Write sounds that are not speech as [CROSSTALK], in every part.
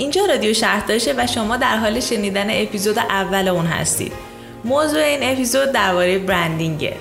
اینجا رادیو شهرداشه و شما در حال شنیدن اپیزود اول اون هستید. موضوع این اپیزود درباره برندینگه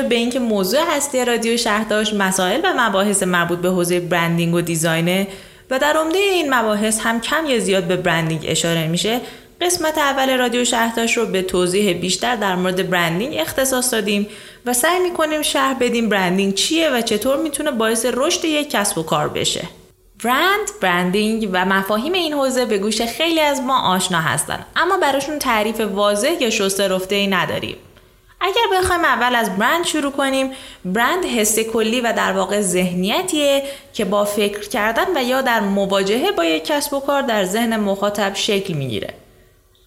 توجه به اینکه موضوع هستی رادیو شهرداشت مسائل و مباحث مربوط به حوزه برندینگ و دیزاینه و در عمده این مباحث هم کم یا زیاد به برندینگ اشاره میشه قسمت اول رادیو شهرداشت رو به توضیح بیشتر در مورد برندینگ اختصاص دادیم و سعی می‌کنیم شهر بدیم برندینگ چیه و چطور می‌تونه باعث رشد یک کسب و کار بشه. برند، برندینگ و مفاهیم این حوزه به گوش خیلی از ما آشنا هستن اما براشون تعریف واضح یا شسته رفته ای نداریم. اگر بخوایم اول از برند شروع کنیم برند حس کلی و در واقع ذهنیتیه که با فکر کردن و یا در مواجهه با یک کسب و کار در ذهن مخاطب شکل می‌گیره.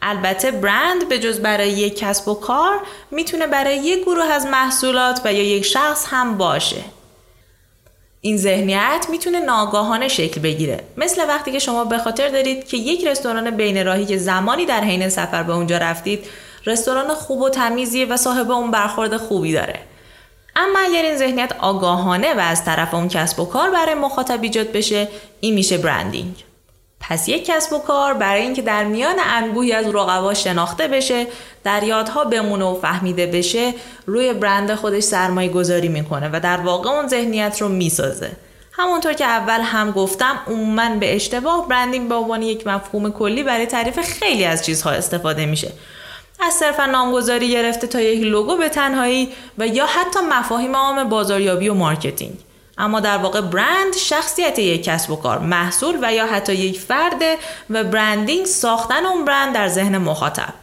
البته برند به جز برای یک کسب و کار می‌تونه برای یک گروه از محصولات و یا یک شخص هم باشه. این ذهنیت می‌تونه ناگاهانه شکل بگیره. مثل وقتی که شما به خاطر دارید که یک رستوران بین راهی که زمانی در حین سفر به اونجا رفتید رستوران خوب و تمیزیه و صاحب اون برخورد خوبی داره. اما اگر این ذهنیت آگاهانه و از طرف اون کسب و کار برای مخاطب ایجاد بشه این میشه برندینگ پس یک کسب و کار برای اینکه در میان انبوهی از رقبا شناخته بشه در یادها بمونه و فهمیده بشه روی برند خودش سرمایه گذاری می‌کنه و در واقع اون ذهنیت رو می‌سازه. همونطور که اول هم گفتم عموما به اشتباه برندینگ به عنوان یک مفهوم کلی برای تعریف خیلی از چیزها استفاده میشه. از صرفا نامگذاری گرفته تا یک لوگو به تنهایی و یا حتی مفاهیم عام بازاریابی و مارکتینگ. اما در واقع برند شخصیت یک کسب و کار محصول و یا حتی یک فرد و برندینگ ساختن اون برند در ذهن مخاطب.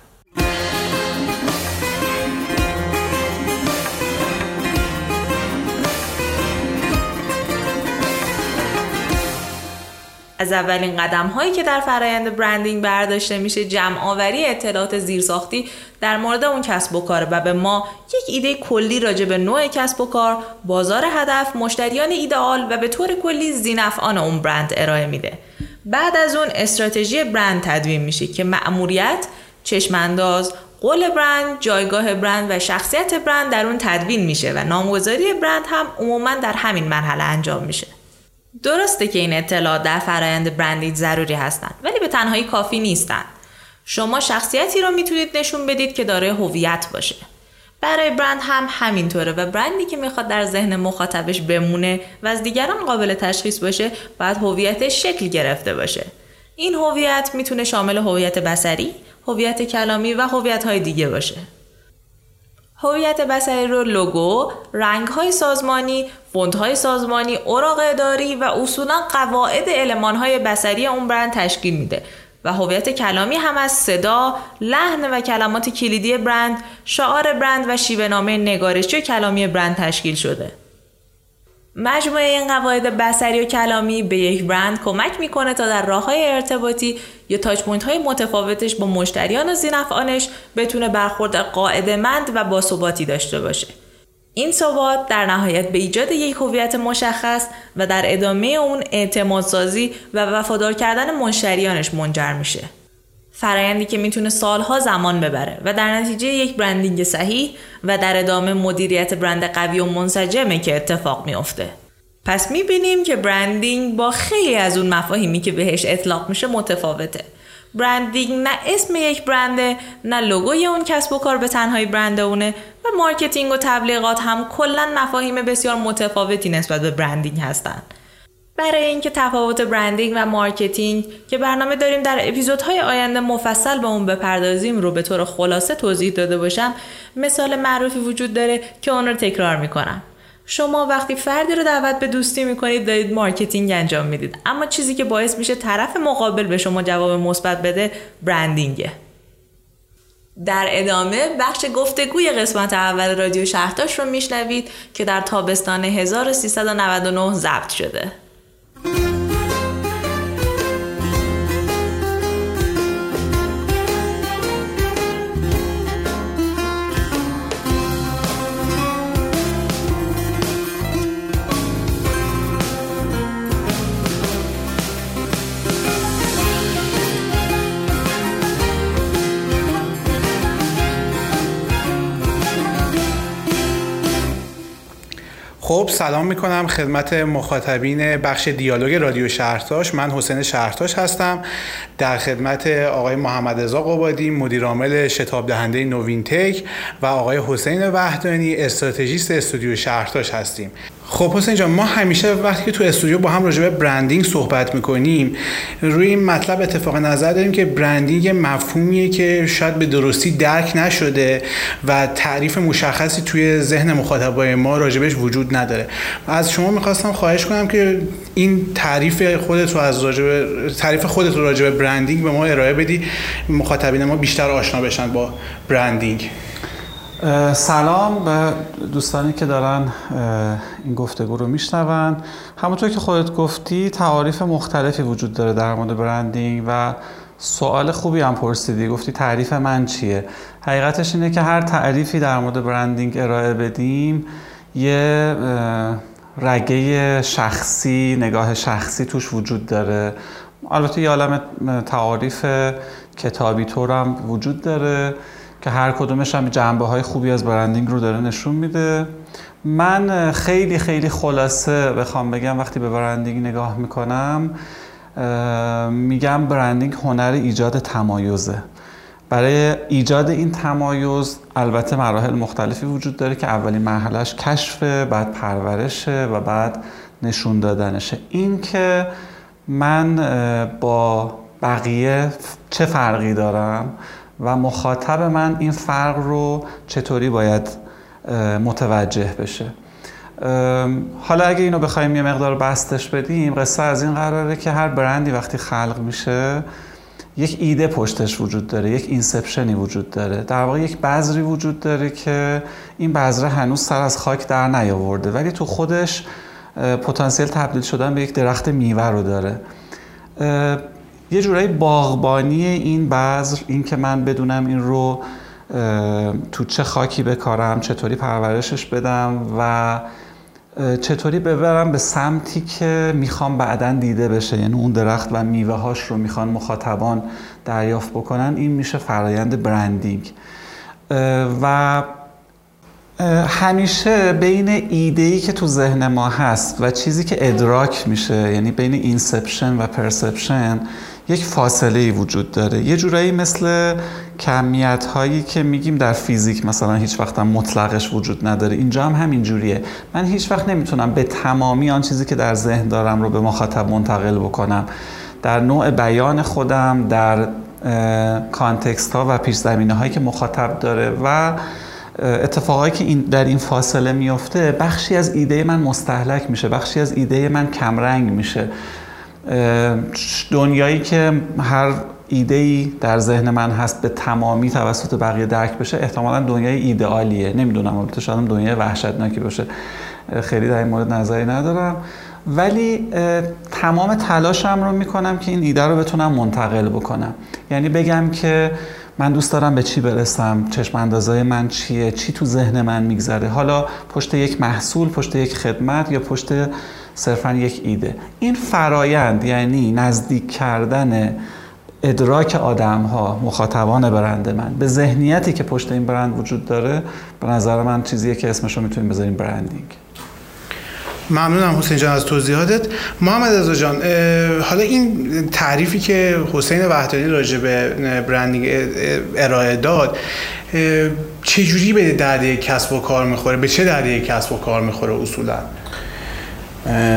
از اولین قدم هایی که در فرایند برندینگ برداشته میشه جمع آوری اطلاعات زیرساختی در مورد اون کسب و کار و به ما یک ایده کلی راجع به نوع کسب و کار، بازار هدف، مشتریان ایدئال و به طور کلی زینفعان اون برند ارائه میده. بعد از اون استراتژی برند تدوین میشه که مأموریت، چشمانداز، قول برند، جایگاه برند و شخصیت برند در اون تدوین میشه و نامگذاری برند هم عموما در همین مرحله انجام میشه. درسته که این اطلاعات در فرایند برندینگ ضروری هستند ولی به تنهایی کافی نیستند. شما شخصیتی رو می‌تونید نشون بدید که دارای هویت باشه. برای برند هم همینطوره و برندی که می‌خواد در ذهن مخاطبش بمونه و از دیگران قابل تشخیص باشه باید هویتش شکل گرفته باشه. این هویت می‌تونه شامل هویت بصری، هویت کلامی و هویت های دیگه باشه. هویت بصری رو لوگو، رنگ های سازمانی، فونت های سازمانی، اوراق اداری و اصولا قواعد علمان های بصری اون برند تشکیل میده و هویت کلامی هم از صدا، لحن و کلمات کلیدی برند، شعار برند و شیوه نامه نگارشی و کلامی برند تشکیل شده. مجموعه این قواعد بصری و کلامی به یک برند کمک می‌کنه تا در راه های ارتباطی یا تاچ های متفاوتش با مشتریان و زینفعانش بتونه برخورد قاعدمند و باثباتی داشته باشه. این ثبات در نهایت به ایجاد یک هویت مشخص و در ادامه اون اعتمادسازی و وفادار کردن مشتریانش منجر میشه. فرایندی که می‌تونه سالها زمان ببره و در نتیجه یک برندینگ صحیح و در ادامه مدیریت برند قوی و منسجمه که اتفاق میافته. پس می‌بینیم که برندینگ با خیلی از اون مفاهیمی که بهش اطلاق میشه متفاوته. برندینگ نه اسم یک برنده نه لوگوی اون کسب و کار به تنهایی برند اونه و مارکتینگ و تبلیغات هم کلا مفاهیم بسیار متفاوتی نسبت به برندینگ هستند. برای اینکه تفاوت برندینگ و مارکتینگ که برنامه داریم در اپیزودهای آینده مفصل به اون بپردازیم رو به طور خلاصه توضیح داده باشم مثال معروفی وجود داره که اون رو تکرار می‌کنم. شما وقتی فردی رو دعوت به دوستی می‌کنید دارید مارکتینگ انجام می‌دید. اما چیزی که باعث میشه طرف مقابل به شما جواب مثبت بده برندینگه. در ادامه بخش گفتگوی قسمت اول رادیو شهرتاش رو میشنوید که در تابستان 1399 ضبط شده. خب سلام می‌کنم خدمت مخاطبین بخش دیالوگ رادیو شهرتاش. من حسین شهرتاش هستم. در خدمت آقای محمد رضا قبادی مدیر عامل شتاب دهنده نوین تک و آقای حسین وحدانی استراتژیست استودیو شهرتاش هستیم. خب حسین جان ما همیشه وقتی که تو استودیو با هم راجع به برندینگ صحبت می‌کنیم روی این مطلب اتفاق نظر داریم که برندینگ مفهومیه که شاید به درستی درک نشده و تعریف مشخصی توی ذهن مخاطبای ما راجبش وجود نداره. از شما می‌خواستم خواهش کنم که این تعریف خودت رو از راجب تعریف خودت رو راجع به برندینگ به ما ارائه بدی. مخاطبین ما بیشتر آشنا بشن با برندینگ. سلام به دوستانی که دارن این گفتگو رو میشنون. همونطور که خودت گفتی تعاریف مختلفی وجود داره در مورد برندینگ و سوال خوبی هم پرسیدی. گفتی تعریف من چیه؟ حقیقتش اینه که هر تعریفی در مورد برندینگ ارائه بدیم یه رگه شخصی نگاه شخصی توش وجود داره. البته یه عالم تعاریف کتابی طور هم وجود داره. که هر کدومش هم جنبه های خوبی از برندینگ رو داره نشون میده. من خیلی خیلی خلاصه بخوام بگم وقتی به برندینگ نگاه می‌کنم میگم برندینگ هنر ایجاد تمایزه. برای ایجاد این تمایز البته مراحل مختلفی وجود داره که اولین مرحلهش کشفه بعد پرورشه و بعد نشون دادنشه. این که من با بقیه چه فرقی دارم؟ و مخاطب من این فرق رو چطوری باید متوجه بشه. حالا اگه اینو بخوایم یه مقدار بستش بدیم قصه از این قراره که هر برندی وقتی خلق میشه یک ایده پشتش وجود داره یک اینسپشنی وجود داره. در واقع یک بذری وجود داره که این بذره هنوز سر از خاک در نیاورده ولی تو خودش پتانسیل تبدیل شدن به یک درخت میوه رو داره. یه جورایی باغبانی این بذر این که من بدونم این رو تو چه خاکی بکارم چطوری پرورشش بدم و چطوری ببرم به سمتی که می‌خوام بعدا دیده بشه. یعنی اون درخت و میوه هاش رو می‌خوان مخاطبان دریافت بکنن. این میشه فرایند برندینگ. و همیشه بین ایده که تو ذهن ما هست و چیزی که ادراک میشه یعنی بین inception و perception یک فاصله ای وجود داره. یه جورایی مثل کمیت هایی که میگیم در فیزیک مثلا هیچ وقت هم مطلقش وجود نداره. اینجا هم همین جوریه. من هیچ وقت نمی‌تونم به تمامی آن چیزی که در ذهن دارم رو به مخاطب منتقل بکنم. در نوع بیان خودم در کانتکست ها و پیش زمینه هایی که مخاطب داره و اتفاقایی که این در این فاصله میفته بخشی از ایده من مستحلک میشه بخشی از ایده من کمرنگ میشه. دنیایی که هر ایده ای در ذهن من هست به تمامی توسط بقیه درک بشه احتمالا دنیای ایدئالیه. نمی‌دونم البته شاید دنیای وحشتناکی باشه. خیلی در این مورد نظری ندارم. ولی تمام تلاشم رو می‌کنم که این ایده رو بتونم منتقل بکنم. یعنی بگم که من دوست دارم به چی برسم چشم اندازای من چیه چی تو ذهن من میگذره. حالا پشت یک محصول پشت یک خدمت یا پشت صرفا یک ایده. این فرایند یعنی نزدیک کردن ادراک آدم ها مخاطبان برند من. به ذهنیتی که پشت این برند وجود داره به نظر من چیزیه که اسمش رو می‌تونیم بذاریم برندینگ. ممنونم حسین جان از توضیحاتت. محمد رضا جان حالا این تعریفی که حسین وحدانی راجع به برندینگ ارائه داد چجوری به درد کسب و کار می‌خوره؟ به چه درد کسب و کار می‌خوره اصولا؟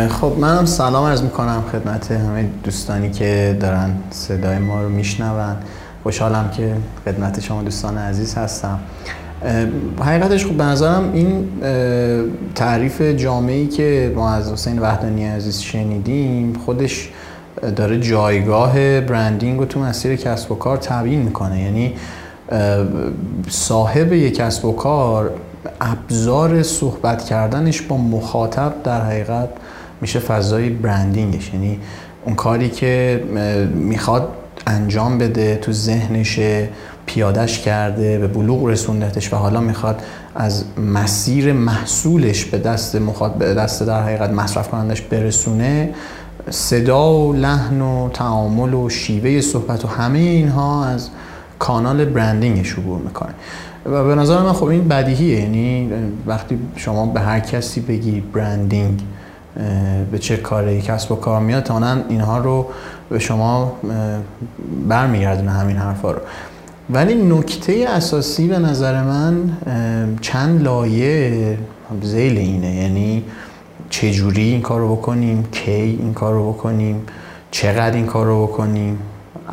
خب منم سلام عرض می‌کنم خدمت همه دوستانی که دارن صدای ما رو میشنون. خوشحالم که خدمت شما دوستان عزیز هستم. حقیقتش خب به نظرم این تعریف جامعی که ما از حسین وحدانی عزیز شنیدیم خودش داره جایگاه برندینگ رو تو مسیر کسب و کار تبیین می‌کنه. یعنی صاحب یک کسب و کار ابزار صحبت کردنش با مخاطب در حقیقت میشه فضای برندینگش یعنی اون کاری که می‌خواد انجام بده تو ذهنش پیادش کرده به بلوغ رسوندتش و حالا می‌خواد از مسیر محصولش به دست مخاطب به دست در حقیقت مصرف کنندش برسونه صدا و لحن و تعامل و شیوه صحبت و همه اینها از کانال برندینگش عبور می‌کنه. و به نظر من خب این بدیهیه. یعنی وقتی شما به هر کسی بگی برندینگ به چه کاری کسب و کار میاد تا اینها رو به شما برمیگردونه همین حرفا رو. ولی نکته اساسی به نظر من چند لایه زیل اینه. یعنی چجوری این کار رو بکنیم کی این کار رو بکنیم چقدر این کار رو بکنیم.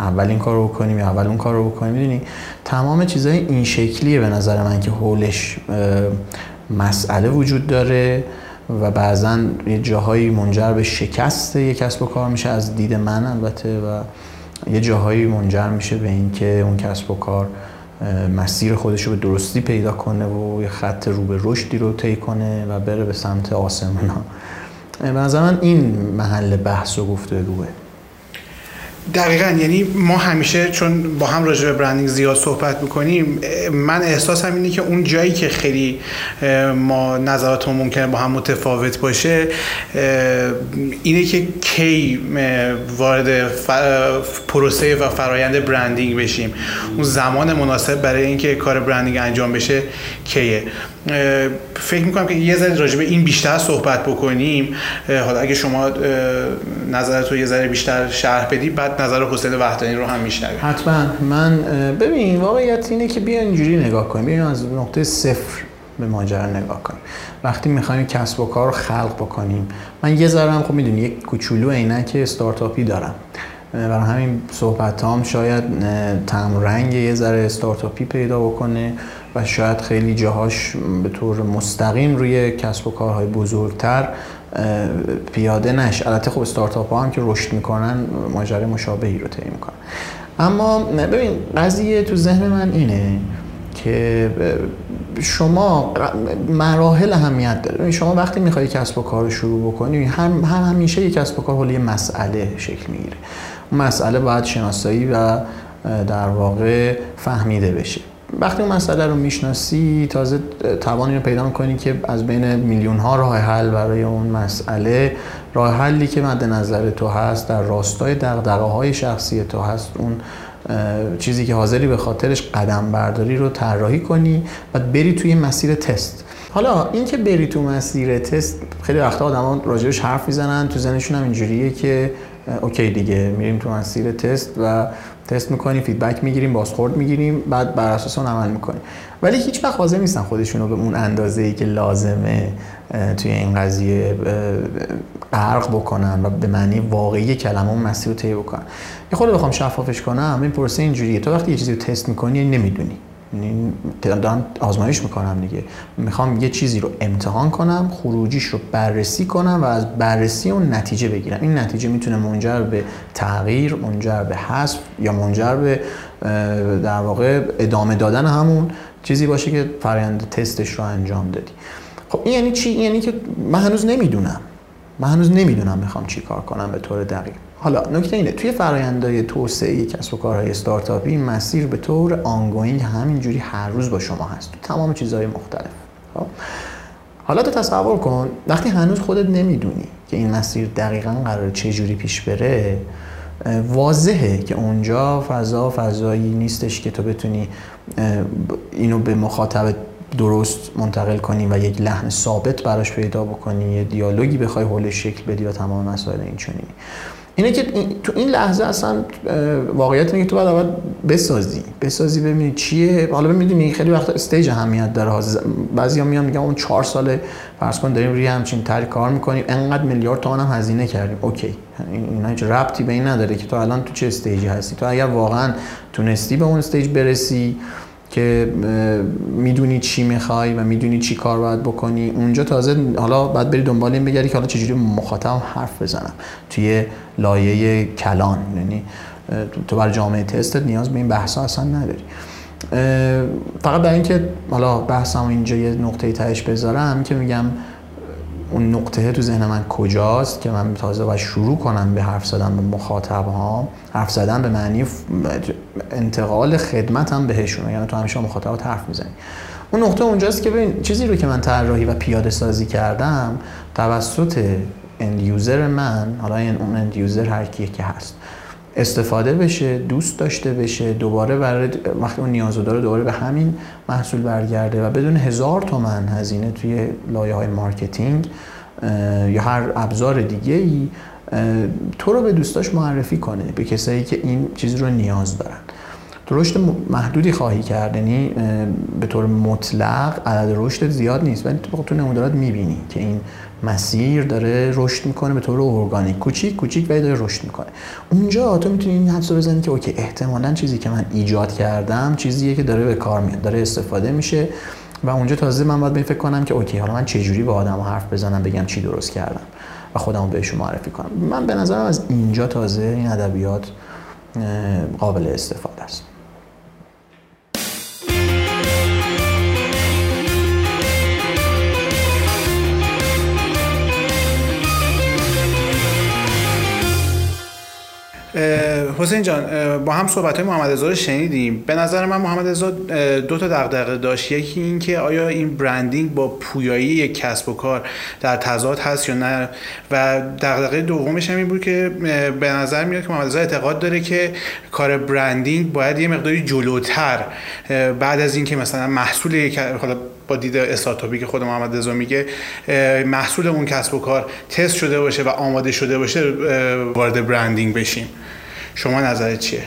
اول این کار رو بکنیم یا اول اون کار رو بکنیم می‌دونی؟ تمام چیزهای این شکلیه به نظر من که حولش مسئله وجود داره و بعضا یه جاهایی منجر به شکست یک کسب و کار میشه از دید من البته و یه جاهایی منجر میشه به اینکه اون کسب و کار مسیر خودش رو به درستی پیدا کنه و یه خط رو به رشدی رو طی کنه و بره به سمت آسمان ها به من این محل بحث و گفتگوه. دقیقا یعنی ما همیشه چون با هم راجع به برندینگ زیاد صحبت می‌کنیم من احساسم اینه که اون جایی که خیلی ما نظراتمون ممکنه با هم متفاوت باشه اینه که کی وارد پروسه و فرایند برندینگ بشیم. اون زمان مناسب برای اینکه کار برندینگ انجام بشه کیه. فکر می‌کنم که یه ذره راجع به این بیشتر صحبت بکنیم. حالا اگه شما نظرت رو یه ذره بیشتر شرح بدی بعد نظر حسین وحدانی رو هم میشنویم. حتما. من ببین واقعیت اینه که بیا اینجوری نگاه کنیم. بیا از نقطه صفر به ماجرا نگاه کنیم. وقتی می‌خوایم کسب و کار رو خلق بکنیم من یه ذره هم خب می‌دونی یک کوچولو عینک استارتاپی دارم. برای همین صحبت هم شاید تم رنگ یه ذره استارتاپی پیدا بکنه. و شاید خیلی جاهاش به طور مستقیم روی کسب و کارهای بزرگتر پیاده نش. البته خب استارتاپ ها هم که رشد می‌کنن ماجرای مشابهی رو طی می‌کنن. اما ببین قضیه تو ذهن من اینه که شما مراحل اهمیت داره. شما وقتی می‌خوای کسب و کار رو شروع بکنی هم, هم همیشه یک کسب و کار حول مسئله شکل می‌گیره. مسئله باید شناسایی و در واقع فهمیده بشه. وقتی اون مسئله رو می‌شناسی تازه توانی رو پیدا می‌کنی که از بین میلیون ها راه حل برای اون مسئله راه حلی که مد نظر تو هست در راستای دقدقه های شخصی تو هست اون چیزی که حاضری به خاطرش قدم برداری رو طراحی کنی و بری توی مسیر تست. حالا این که بری تو مسیر تست خیلی وقتا آدما راجبش حرف می‌زنن تو زنشون هم اینجوریه که OK دیگه میریم تو مسیر تست و تست می‌کنیم feedback می‌گیریم بازخورد می‌گیریم بعد بر اساس اون عمل می‌کنیم. ولی هیچ وقت حاضر نیستن خودشونو به اون اندازه ای که لازمه توی این قضیه غرق بکنن و به معنی واقعی کلمه اون مسیر رو طی بکنن. یه خورده بخوام شفافش کنم این پروسه اینجوریه. تو وقتی یه چیزی رو تست می‌کنی نمی‌دونی. یعنی دارم آزمایش می‌کنم دیگه. می‌خوام یه چیزی رو امتحان کنم خروجیش رو بررسی کنم و از بررسی اون نتیجه بگیرم. این نتیجه می‌تونه منجر به تغییر منجر به حذف یا منجر به در واقع ادامه دادن همون چیزی باشه که فرآیند تستش رو انجام دادی. خب این یعنی چی؟ یعنی که من هنوز نمی‌دونم. من هنوز نمی‌دونم می‌خوام چی کار کنم به طور دقیق. حالا نکته اینه توی فرآیندهای توسعه کسب و کارهای استارتاپی مسیر به طور ongoing همینجوری هر روز با شما هست تو تمام چیزهای مختلف خب؟ حالا تو تصور کن وقتی هنوز خودت نمی‌دونی که این مسیر دقیقا قراره چه جوری پیش بره واضحه که اونجا فضا فضایی نیستش که تو بتونی اینو به مخاطب درست منتقل کنی و یک لحن ثابت براش پیدا بکنی یه دیالوگی بخوای حولش شکل بدی و تمام مسائل این چنینی اینه که تو این لحظه اصلا واقعیت اینه که تو باید اول بسازی. بسازی ببینی چیه. حالا می‌دونی خیلی وقتا stage اهمیت داره. بعضیا میان میگن الان چهار ساله فرض کن داریم روی همچین طرح کار می‌کنیم. انقدر میلیارد تومان هم هزینه کردیم. OK. اینا هیچ ربطی به این نداره که تو الان تو چه استیجی هستی. تو اگر واقعا تونستی به اون استیج برسی که می‌دونی چی می‌خوای و می‌دونی چی کار باید بکنی. اونجا تازه حالا باید بری دنبال این بگردی که حالا چجوری مخاطب حرف بزنم. توی لایه کلان یعنی تو برای جامعه تستت نیاز به این بحث اصلا نداری. فقط برای اینکه حالا بحثم اینجا یه نقطه تهش بذارم که میگم اون نقطه تو ذهن من کجاست که من تازه باید شروع کنم به حرف زدن به مخاطب ها حرف زدن به معنی انتقال خدمت هم بهشون یعنی تو همیشه مخاطبات حرف می‌زنی. اون نقطه اونجاست که ببین چیزی رو که من طراحی و پیاده سازی کردم توسط end user من حالا این اون end user هر کیه که هست استفاده بشه دوست داشته بشه دوباره برای وقتی اون نیازو داره دوباره به همین محصول برگرده و بدون هزار تومن هزینه توی لایه های مارکتینگ یا هر ابزار دیگه ای تو رو به دوستاش معرفی کنه به کسایی که این چیز رو نیاز دارن. رشد محدودی خواهی کرد یعنی به طور مطلق عدد رشد زیاد نیست ولی تو تو نمودارات می‌بینی که این مسیر داره رشد می‌کنه به طور ارگانیک. کوچیک کوچیک ولی داره رشد می‌کنه. اونجا تو می‌تونی اینو حدس بزنی که OK احتمالا چیزی که من ایجاد کردم چیزیه که داره به کار میاد داره استفاده میشه و اونجا تازه من باید فکر کنم که اوکی حالا من چه جوری با آدم حرف بزنم بگم چی درست کردم. و خودمو بهشون معرفی کنم. من به نظرم از اینجا تازه این ادبیات قابل استفاده است. حسین جان با هم صحبت های محمد رضا رو شنیدیم. به نظر من محمد رضا دو تا دغدغه داشت. یکی این که آیا این برندینگ با پویایی یک کسب و کار در تضاد هست یا نه؟ و دغدغه دومش هم این بود که به نظر میاد که محمد رضا اعتقاد داره که کار برندینگ باید یه مقداری جلوتر بعد از اینکه مثلا محصول حالا با دید استارتاپی که خود محمد رضا میگه محصول اون کسب و کار تست شده باشه و آماده شده باشه وارد برندینگ بشیم. شما نظرت چیه؟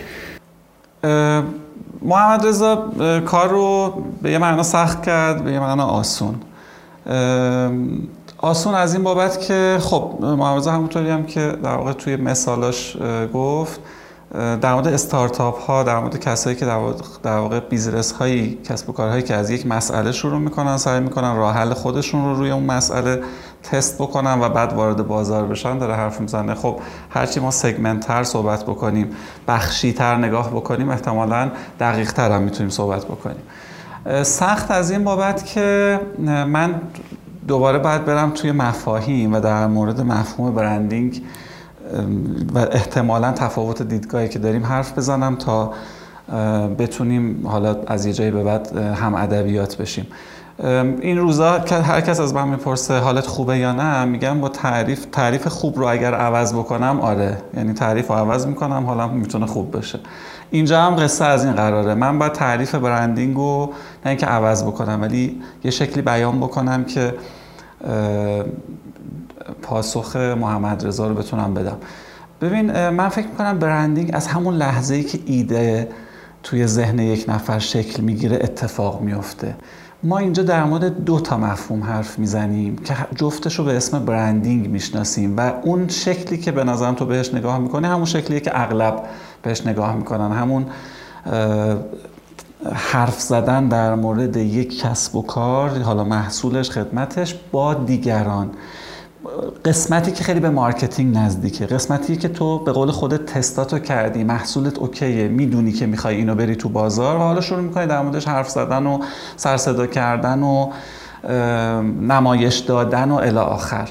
محمد رضا کار رو به یه معنا سخت کرد به یه معنا آسون. آسون از این بابت که خب محمد رضا همونطوری هم که در واقع توی مثالاش گفت در مورد استارتاپ ها در مورد کسایی که در واقع business هایی کسب و کارهایی که از یک مسئله شروع می‌کنن سعی می‌کنن راه حل خودشون رو روی اون مسئله تست بکنن و بعد وارد بازار بشن داره حرف می‌زنه. خب هرچی ما سگمنت تر صحبت بکنیم بخشی تر نگاه بکنیم احتمالا دقیق تر هم می‌تونیم صحبت بکنیم. سخت از این بابت که من دوباره باید برم توی مفاهیم و در مورد مفهوم برندینگ و احتمالا تفاوت دیدگاهی که داریم حرف بزنم تا بتونیم حالا از یه جایی به بعد هم ادبیات بشیم. این روزا هر کس از من می‌پرسه حالت خوبه یا نه میگم با تعریف تعریف خوب رو اگر عوض بکنم آره. یعنی تعریف رو عوض می‌کنم حالا می‌تونه خوب بشه. اینجا هم قصه از این قراره. من باید تعریف برندینگ رو نه اینکه عوض بکنم ولی یه شکلی بیان بکنم که پاسخ محمد رضا رو بتونم بدم. ببین من فکر می‌کنم برندینگ از همون لحظه ای که ایده توی ذهن یک نفر شکل می‌گیره اتفاق میفته ما اینجا در مورد دو تا مفهوم حرف می‌زنیم که جفتش رو به اسم برندینگ می‌شناسیم و اون شکلی که به نظرم تو بهش نگاه می‌کنی همون شکلیه که اغلب بهش نگاه می‌کنن. همون حرف زدن در مورد یک کسب و کار حالا محصولش خدمتش با دیگران. قسمتی که خیلی به مارکتینگ نزدیکه. قسمتی که تو به قول خودت تستاتو کردی محصولت OK یه می‌دونی که می‌خوای اینو بری تو بازار و حالا شروع می‌کنی در موردش حرف زدن و share کردن و نمایش دادن و الی آخر.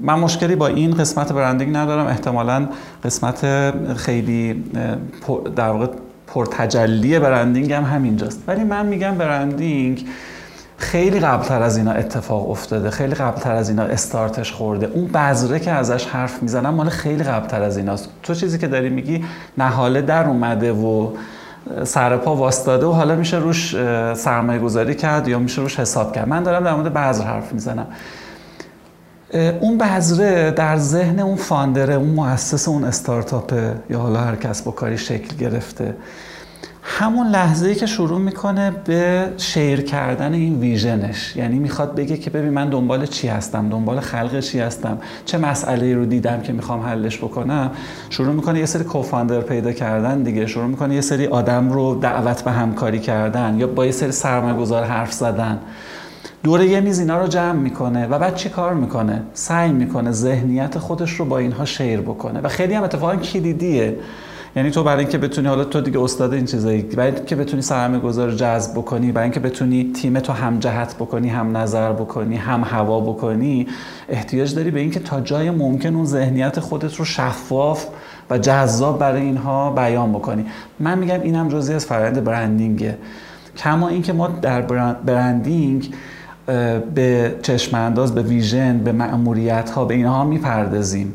من مشکلی با این قسمت برندینگ ندارم. احتمالا قسمت خیلی در واقع پرتجلی برندینگ هم همینجاست. ولی من میگم برندینگ خیلی قبلتر از اینا اتفاق افتاده خیلی قبلتر از اینا استارتش خورده. اون بذره که ازش حرف می‌زنم مال خیلی قبلتر از ایناست. تو چیزی که داری میگی نهاله در اومده و سرپا و حالا میشه روش سرمایه گذاری کرد یا میشه روش حساب کرد. من دارم در مورد بذر حرف می‌زنم. اون بذره در ذهن اون فاندره اون مؤسس اون استارتاپه یا حالا هر کس با کاری شکل گرفته. همون لحظه ای که شروع می‌کنه به شیر کردن این ویژنش. یعنی می‌خواد بگه که ببین من دنبال چی هستم؟ دنبال خلق چی هستم؟ چه مسئله رو دیدم که می‌خوام حلش بکنم؟ شروع می‌کنه یه سری کوفاندر پیدا کردن دیگه. شروع می‌کنه یه سری آدم رو دعوت به همکاری کردن یا با یه سری سرمایه گذار حرف زدن. دوره یه میز اینا رو جمع می‌کنه و بعد چی کار می‌کنه؟ سعی می‌کنه ذهنیت خودش رو با اینها شیر بکنه. و خیلی هم اتفاقا کلیدیه. یعنی تو برای اینکه بتونی حالا تو دیگه استاد این چیزایی برای اینکه بتونی سرمایه گذار جذب بکنی برای اینکه بتونی تیم تو هم جهت بکنی هم نظر بکنی هم هوا بکنی احتیاج داری به اینکه تا جای ممکن اون ذهنیت خودت رو شفاف و جذاب برای اینها بیان بکنی. من میگم اینم جزئی از فرآیند برندینگه. کما اینکه ما در برندینگ به چشم انداز به ویژن به مأموریت ها به اینها می‌پردازیم.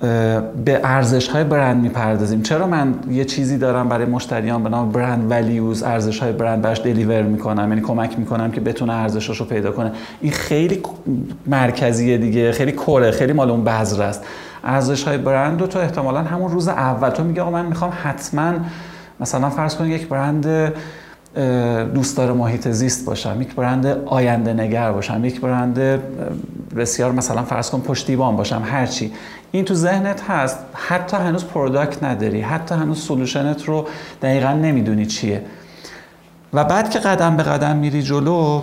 به ارزش های برند می‌پردازیم. چرا من یه چیزی دارم برای مشتریان به نام برند ولیوز ارزش های برند براش دلیور می‌کنم یعنی کمک می‌کنم که بتونه ارزشاشو پیدا کنه؟ این خیلی مرکزیه دیگه خیلی کره خیلی مال اون بذر است. ارزش های برند رو تو احتمالا همون روز اول تو میگه آقا من می‌خوام حتما مثلا فرض کن یک برند دوستدار محیط زیست باشم یک برند آینده نگر باشم یک برند بسیار مثلا فرض کن پشتیبان باشم هرچی این تو ذهنت هست حتی هنوز product نداری حتی هنوز solution ت رو دقیقا نمی‌دونی چیه. و بعد که قدم به قدم میری جلو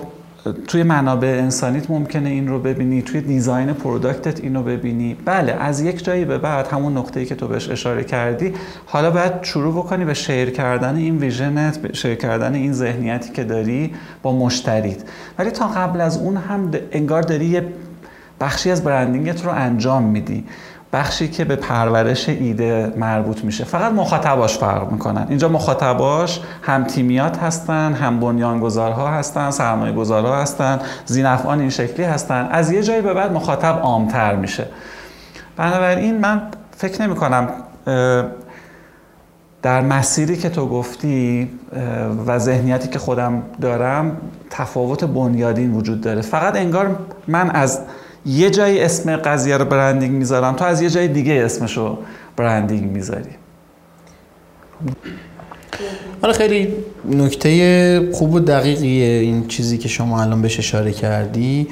توی منابع انسانیت ممکنه این رو ببینی توی design product ت این رو ببینی. بله از یک جایی به بعد همون نقطه‌ای که تو بهش اشاره کردی حالا باید شروع بکنی به شیر کردن این ویژنت شیر کردن این ذهنیتی که داری با مشتریت. ولی تا قبل از اون هم انگار داری یه بخشی از برندینگت رو انجام میدی. بخشی که به پرورش ایده مربوط میشه. فقط مخاطباش فرق می‌کنن. اینجا مخاطباش هم تیمیات هستن هم بنیانگذارها هستن سرمایه گذارها هستن زینفعان این شکلی هستن. از یه جایی به بعد مخاطب عامتر میشه. بنابراین من فکر نمی کنم در مسیری که تو گفتی و ذهنیتی که خودم دارم تفاوت بنیادین وجود داره. فقط انگار من از یه جایی اسم قضیه رو برندینگ می‌ذارم. تو از یه جای دیگه اسمشو برندینگ می‌ذاری. حالا خیلی نکته خوب و دقیقیه این چیزی که شما الان بهش اشاره کردی.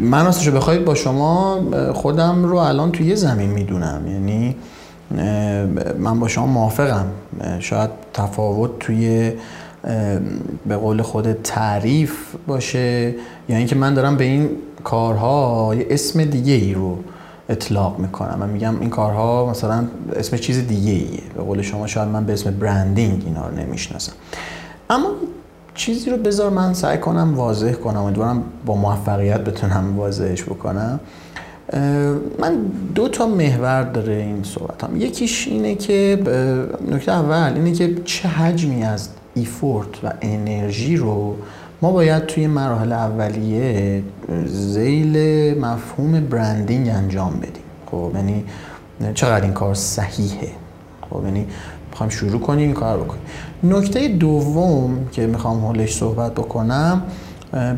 من راستشو بخواید با شما خودم رو الان توی یه زمین می‌دونم. یعنی من با شما موافقم. شاید تفاوت توی به قول خود تعریف باشه یعنی که من دارم به این کارها یه اسم دیگه ای رو اطلاق می‌کنم. من میگم این کارها مثلا اسم چیز دیگه ایه به قول شما شاید من به اسم برندینگ اینا رو نمی‌شناسم. اما چیزی رو بذار من سعی کنم واضح کنم. امیدوارم با موفقیت بتونم واضحش بکنم. من دو تا محور داره این صحبت هم یکیش اینه که نکته اول اینه که چه حجمی از ایفورت و انرژی رو ما باید توی مراحل اولیه زیل مفهوم برندینگ انجام بدیم. خب یعنی چقدر این کار صحیحه؟ خب یعنی می‌خوام شروع کنیم این کار بکنیم. نکته دوم که می‌خوام حولش صحبت بکنم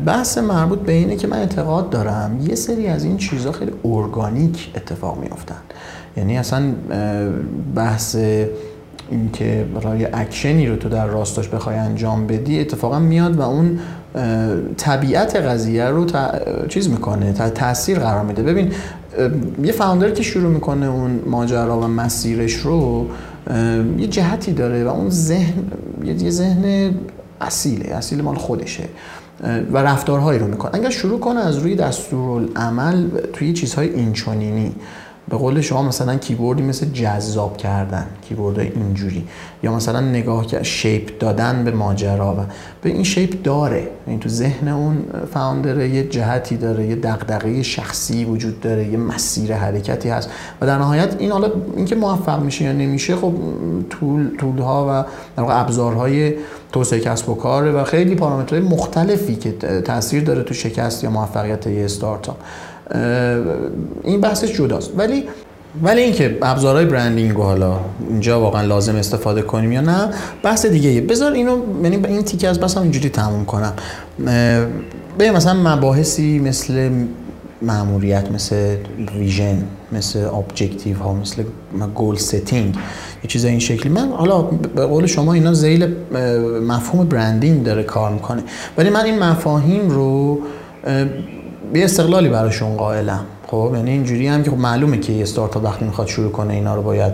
بحث مربوط به اینه که من اعتقاد دارم یه سری از این چیزها خیلی ارگانیک اتفاق میافتن. یعنی اصلا بحث اینکه برای اکشنی رو تو در راستاش بخوای انجام بدی اتفاقا میاد و اون طبیعت قضیه رو چیز می‌کنه تاثیر قرار میده. ببین یه founder که شروع می‌کنه اون ماجرا و مسیرش رو یه جهتی داره و اون ذهن یه ذهن اصیله اصیل مال خودشه و رفتارهایی رو می‌کنه. اگر شروع کنه از روی دستورالعمل توی چیزهای اینچنینی. به قول شما مثلا کیبوردی مثل جذاب کردن کیبورد اینجوری. یا مثلا نگاه shape دادن به ماجرا و به این shape داره. این تو ذهن اون فاوندر یه جهتی داره یه دغدغه شخصی وجود داره یه مسیر حرکتی هست. و در نهایت این حالا اینکه موفق میشه یا نمیشه خب طول طولها و در واقع ابزارهای توسعه کسب و کار و خیلی پارامترهای مختلفی که تاثیر داره تو شکست یا موفقیت یه استارتاپ این بحثش جداست. ولی ولی اینکه ابزارهای برندینگ حالا اینجا واقعا لازم استفاده کنیم یا نه بحث دیگه بذار اینو یعنی این تیکه از بحثم اینجوری تموم کنم. به مثلا مباحثی مثل مأموریت مثل vision مثل objective ها مثل goal setting یه چیز این شکلی. من حالا به قول شما اینا ذیل مفهوم branding داره کار می‌کنه. ولی من این مفاهیم رو یه استقلالی براشون قائلم. خب یعنی اینجوری هم که خب معلومه که یه استارتاپ وقتی می‌خواد شروع کنه اینا رو باید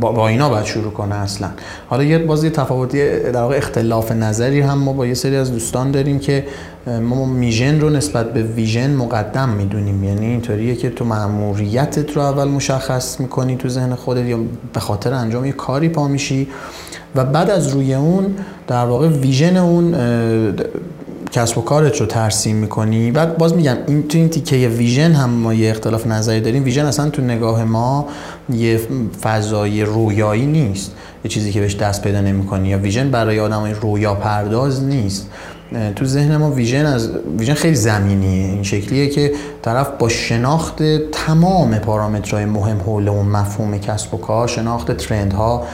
با, اینا باید شروع کنه اصلا. حالا یه بازی تفاوتی در واقع اختلاف نظری هم ما با یه سری از دوستان داریم که ما میژن رو نسبت به ویژن مقدم می‌دونیم. یعنی اینطوریه که تو مأموریتت رو اول مشخص می‌کنی تو ذهن خودت یا به خاطر انجام یه کاری پا میشی و بعد از روی اون در واقع ویژن اون کسب و کارت رو ترسیم می‌کنی. بعد باز میگم این تو این تیکه ویژن هم ما یه اختلاف نظری داریم. ویژن اصلا تو نگاه ما یه فضای رویایی نیست. یه چیزی که بهش دست پیدا نمی‌کنی. یا vision برای آدم رویا پرداز نیست. تو ذهن ما vision از vision خیلی زمینیه. این شکلیه که طرف با شناخت تمام پارامترهای مهم حول اون مفهوم کسب و کار شناخت trend ها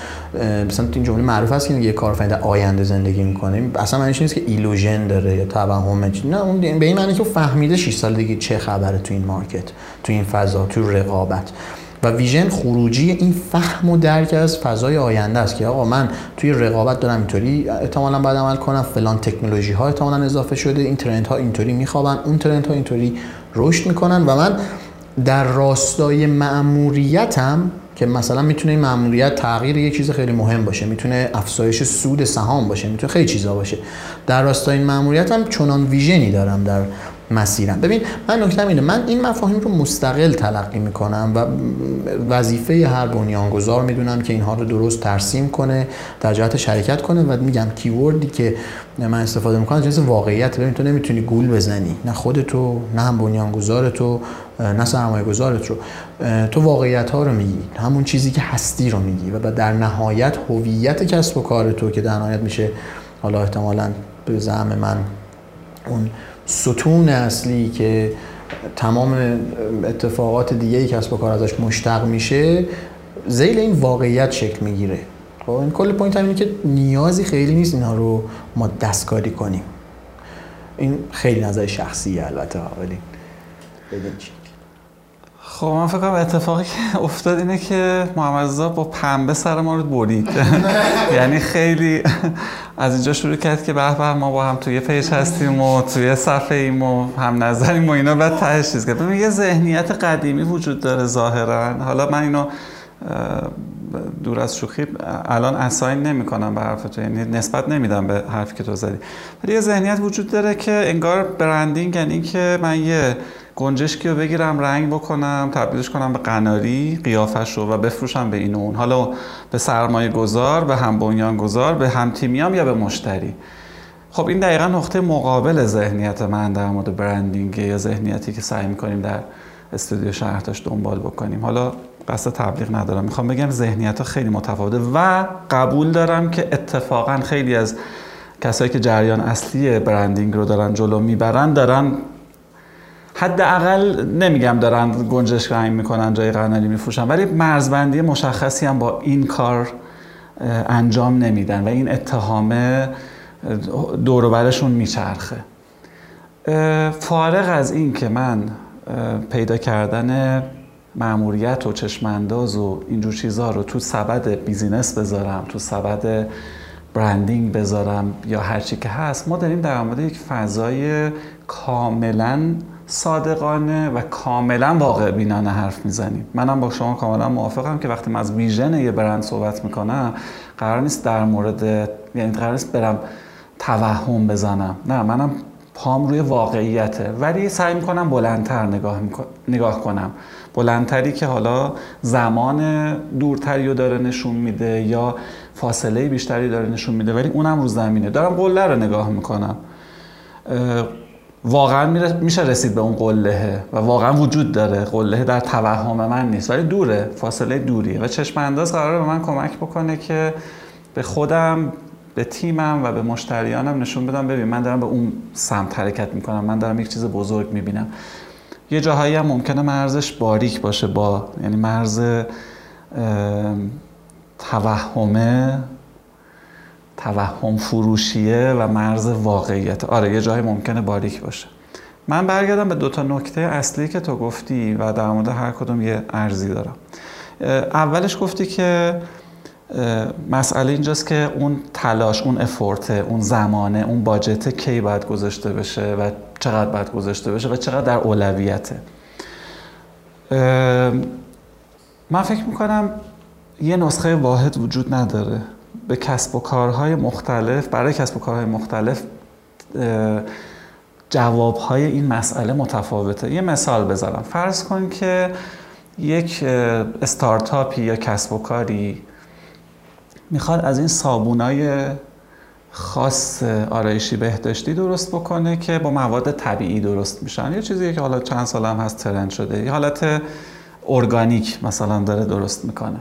مثلا این جمله معروف هست که یه کارفرما آینده زندگی می‌کنه. اصلا معنیش نیست که illusion داره یا توهم نه اون به این معنی که فهمیده 6 سال دیگه چه خبره تو این market تو این فضا تو رقابت. و ویژن خروجی این فهم و درک از فضای آینده است که آقا من توی رقابت دارم اینطوری احتمالا باید عمل کنم فلان تکنولوژی ها احتمالا اضافه شده این ترند ها اینطوری میخوابن اون ترند ها اینطوری رشد می‌کنن و من در راستای مأموریتم که مثلا می‌تونه این مأموریت تغییر یک چیز خیلی مهم باشه می‌تونه افزایش سود سهام باشه می‌تونه خیلی چیزا باشه. در راستای این مأموریت هم چنان ویژنی دارم در مسیرم. ببین من نکته اینه. من این مفاهیم رو مستقل تلقی می‌کنم و وظیفه هر بنیانگذار می‌دونم که اینها رو درست ترسیم کنه در جهت شرکت کنه و میگم کیوردی که من استفاده می‌کنم جنس واقعیت. ببین تو نمی‌تونی گول بزنی. نه خودتو نه هم بنیانگذار تو نه سرمایه گذارت رو تو واقعیت ها رو میگی. همون چیزی که هستی رو میگی و در نهایت هویت کسب و کار تو که در نهایت میشه حالا احتمالا به زعم من اون ستون اصلی که تمام اتفاقات دیگه ای کسب و کار ازش مشتق میشه ذیل این واقعیت شکل می‌گیره. خب این کل point اینه که نیازی خیلی نیست اینها رو ما دستکاری کنیم. این خیلی نظر شخصیه البته ولی چی. خب من فکر کنم اتفاقی که [LAUGHS] افتاد اینه که محمد با پنبه سر ما رو برید. [LAUGHS] یعنی خیلی از اینجا شروع کرد که به به ما با هم توی page هستیم و توی صفحه ایم و هم نظریم و اینا بعد تهش چیز کرد. یه ذهنیت قدیمی وجود داره ظاهرا. حالا من اینو دور از شوخی الان assign نمی کنم به حرف تو یعنی نسبت نمیدم به حرفی که تو زدی. ولی یه ذهنیت وجود داره که انگار branding یعنی که من یه گنجشکی رو بگیرم رنگ بکنم تبدیلش کنم به قناری قیافش رو و بفروشم به این اون. حالا به سرمایه گذار به هم بنیان گذار به هم تیمیام یا به مشتری؟ خب این دقیقا نقطه مقابل ذهنیت من در مورد برندینگ یا ذهنیتی که سعی می‌کنیم در استودیو شهرتاش دنبال بکنیم. حالا قصد تبلیغ ندارم. می‌خوام بگم ذهنیت ها خیلی متفاوته و قبول دارم که اتفاقا خیلی از کسایی که جریان اصلی برندینگ رو دارن جلو می‌برن دارن حداقل نمیگم دارن گنجش رنگ می‌کنن جای قنالی میفروشن ولی مرزبندی مشخصی هم با این کار انجام نمیدن و این اتهامه دوروبرشون میچرخه. فارغ از این که من پیدا کردن مأموریت و چشمانداز و اینجور چیزها رو تو سبد business بذارم تو سبد branding بذارم یا هرچی که هست ما داریم در مورد یک فضای کاملا صادقانه و کاملا واقع بینانه حرف می‌زنیم منم با شما کاملا موافقم که وقتی من از vision یه برند صحبت می‌کنم قرار نیست در مورد یعنی قرار نیست برم توهم بزنم. نه منم پام روی واقعیته. ولی سعی می‌کنم بلندتر نگاه, نگاه کنم. بلندتری که حالا زمان دورتری رو داره نشون میده یا فاصله بیشتری داره نشون میده ولی اونم رو زمینه. دارم قله رو نگاه می‌کنم. واقعا میشه رسید به اون قله و واقعا وجود داره. قله در توهم من نیست ولی دوره فاصله دوریه و چشم انداز قراره به من کمک بکنه که به خودم به تیمم و به مشتریانم نشون بدم. ببین من دارم به اون سمت حرکت می‌کنم. من دارم یک چیز بزرگ می‌بینم. یه جاهایی هم ممکنه مرزش باریک باشه با یعنی مرز توهمه. توهم فروشیه و مرز واقعیت. آره یه جایی ممکنه باریک باشه. من برگردم به دو تا نکته اصلی که تو گفتی و در مورد هر کدوم یه ارزی دارم. اولش گفتی که مسئله اینجاست که اون تلاش اون افورته اون زمانه اون باجته کی باید گذاشته بشه و چقدر باید گذاشته بشه و چقدر در اولویته. من فکر می‌کنم یه نسخه واحد وجود نداره. به کسب و کارهای مختلف برای کسب و کارهای مختلف جوابهای این مسئله متفاوته. یه مثال بذارم فرض کن که یک استارتاپی یا کسب و کاری می‌خواد از این صابونای خاص آرایشی بهداشتی درست بکنه که با مواد طبیعی درست میشن. یه چیزی که حالا چند سال هم هست ترند شده. یه حالت ارگانیک مثلا داره درست می‌کنه.